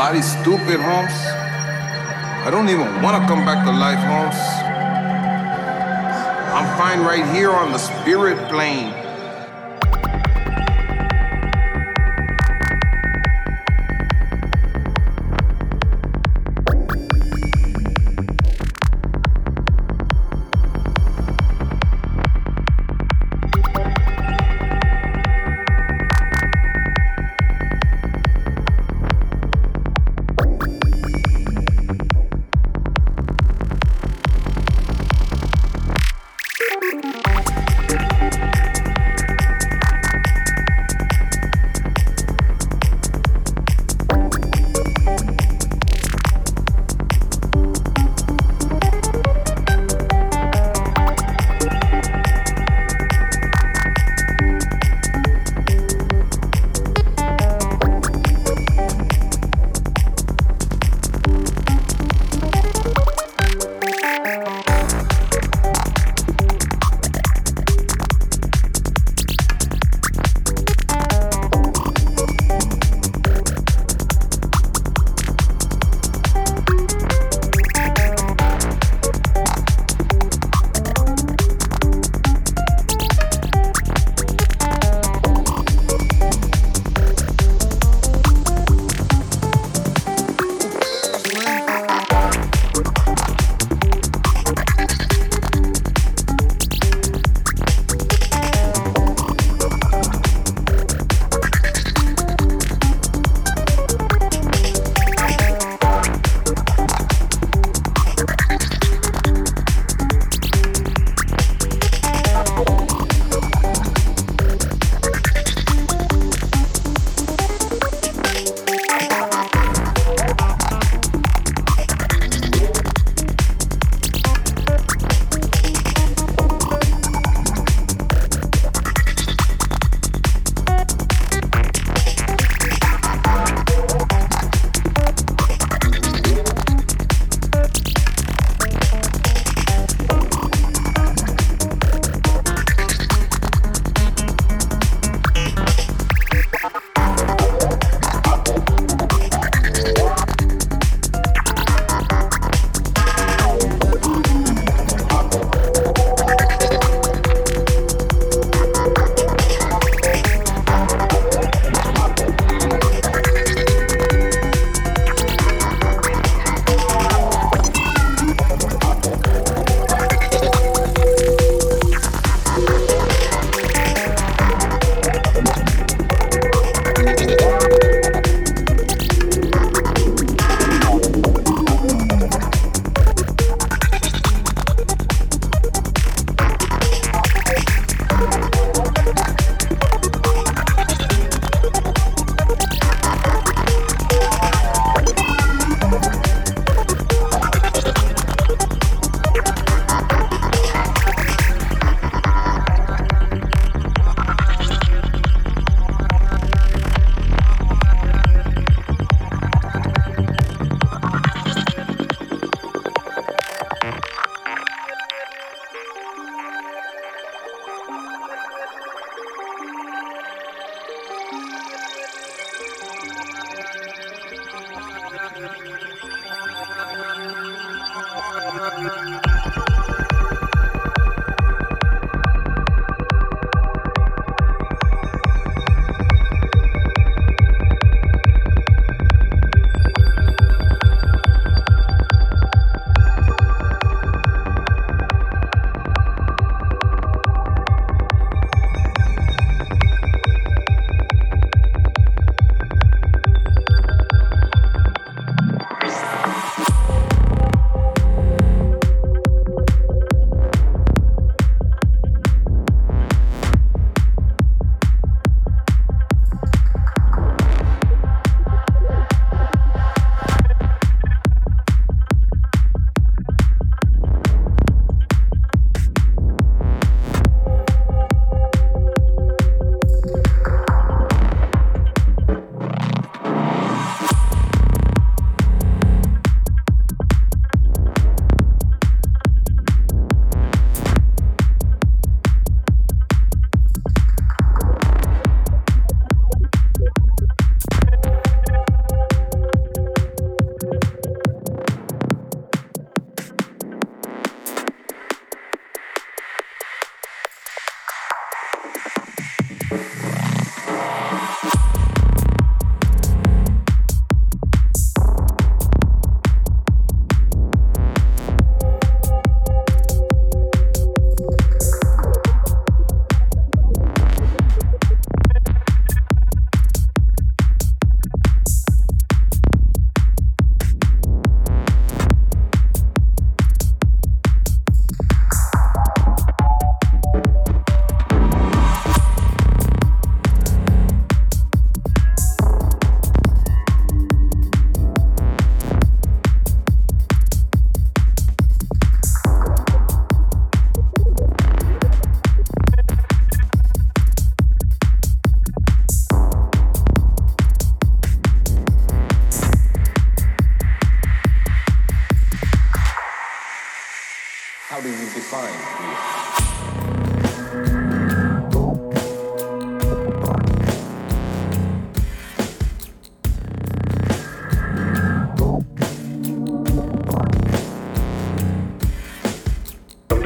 My body's stupid, Holmes. I don't even want to come back to life, Holmes. I'm fine right here on the spirit plane.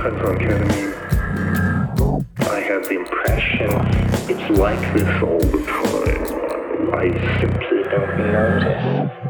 happens on ketamine, I have the impression it's like this all the time. I simply don't notice.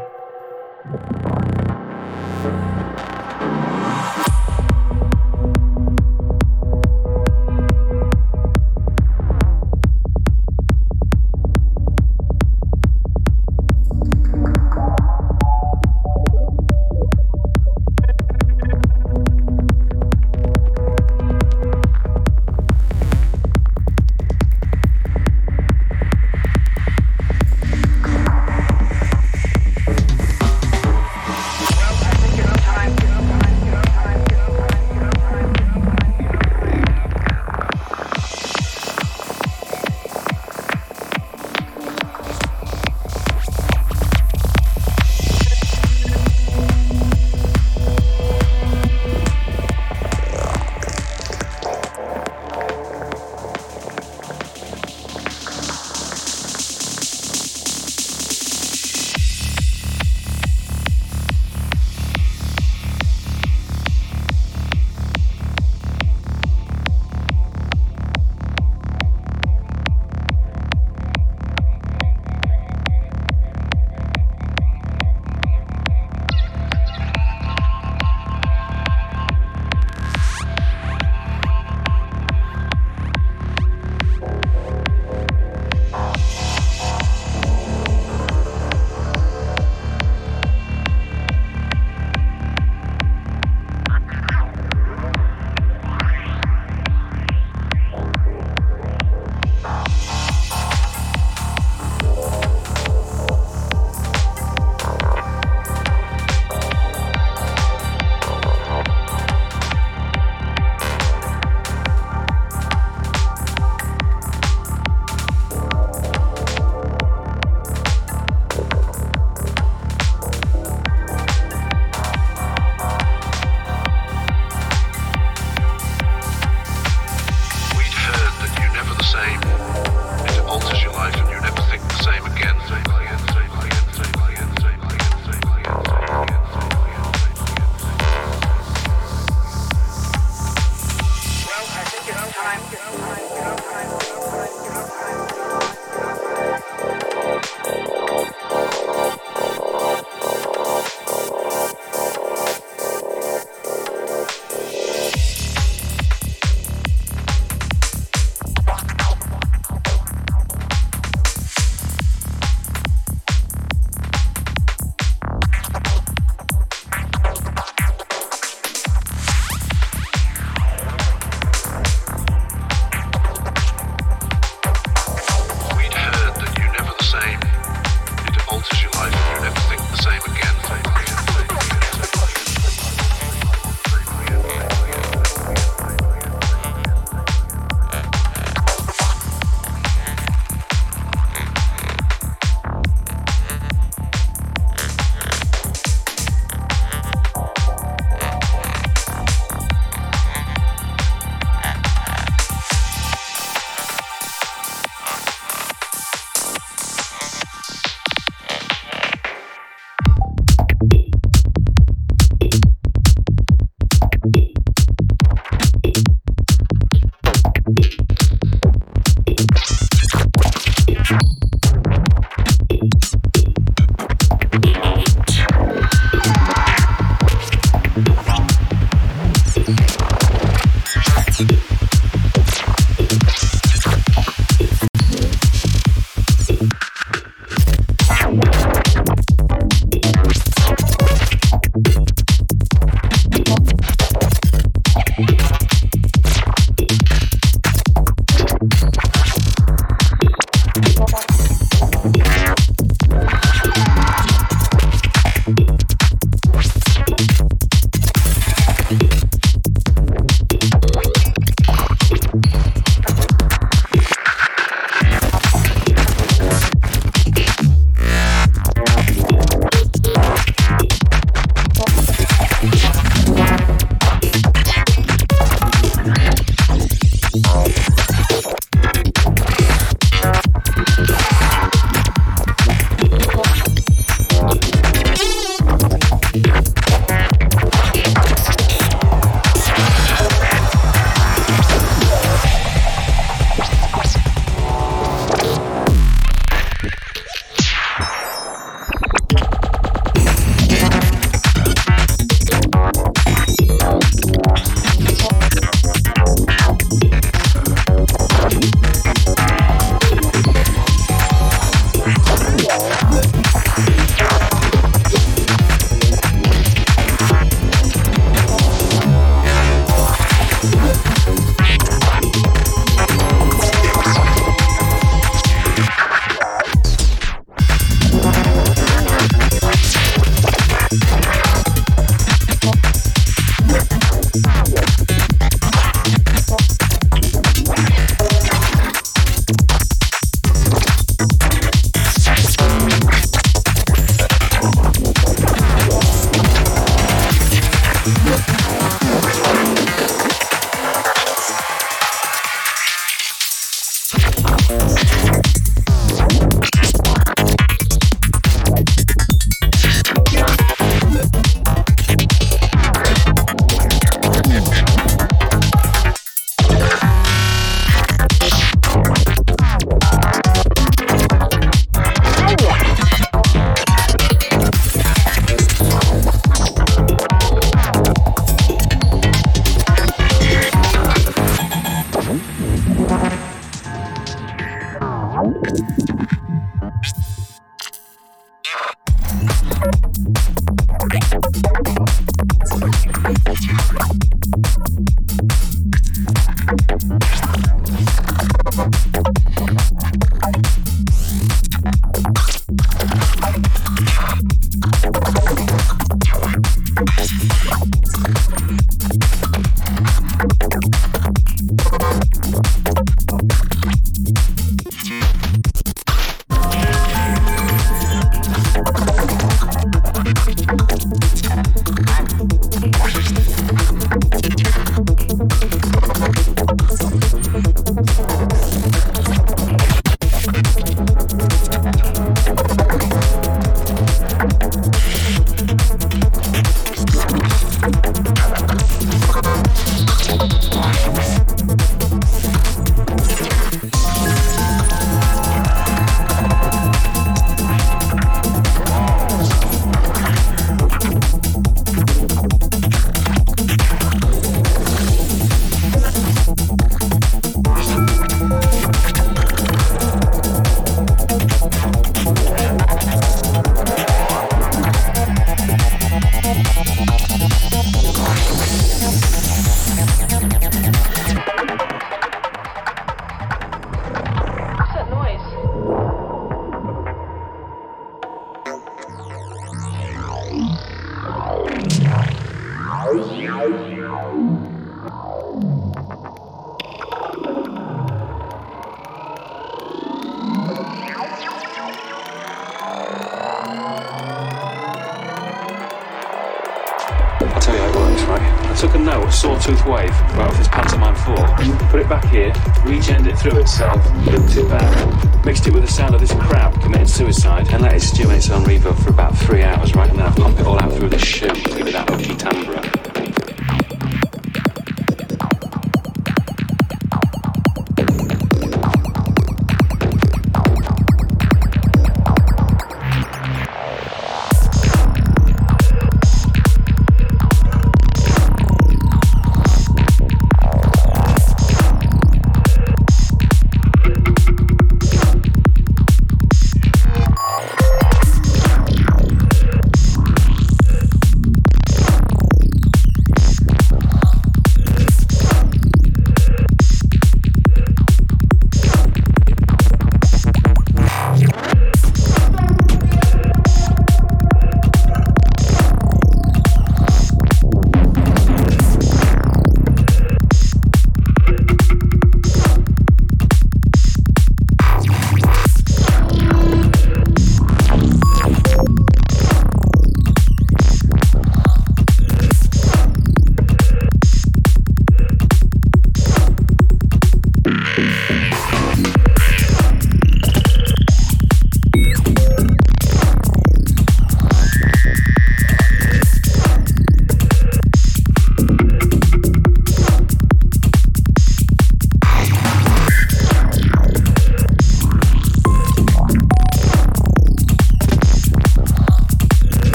It itself, it back, uh, mixed it with the sound of this crab committing suicide, and let it stew in its own reverb for about three hours, right? And then I pump it all out through this shoe,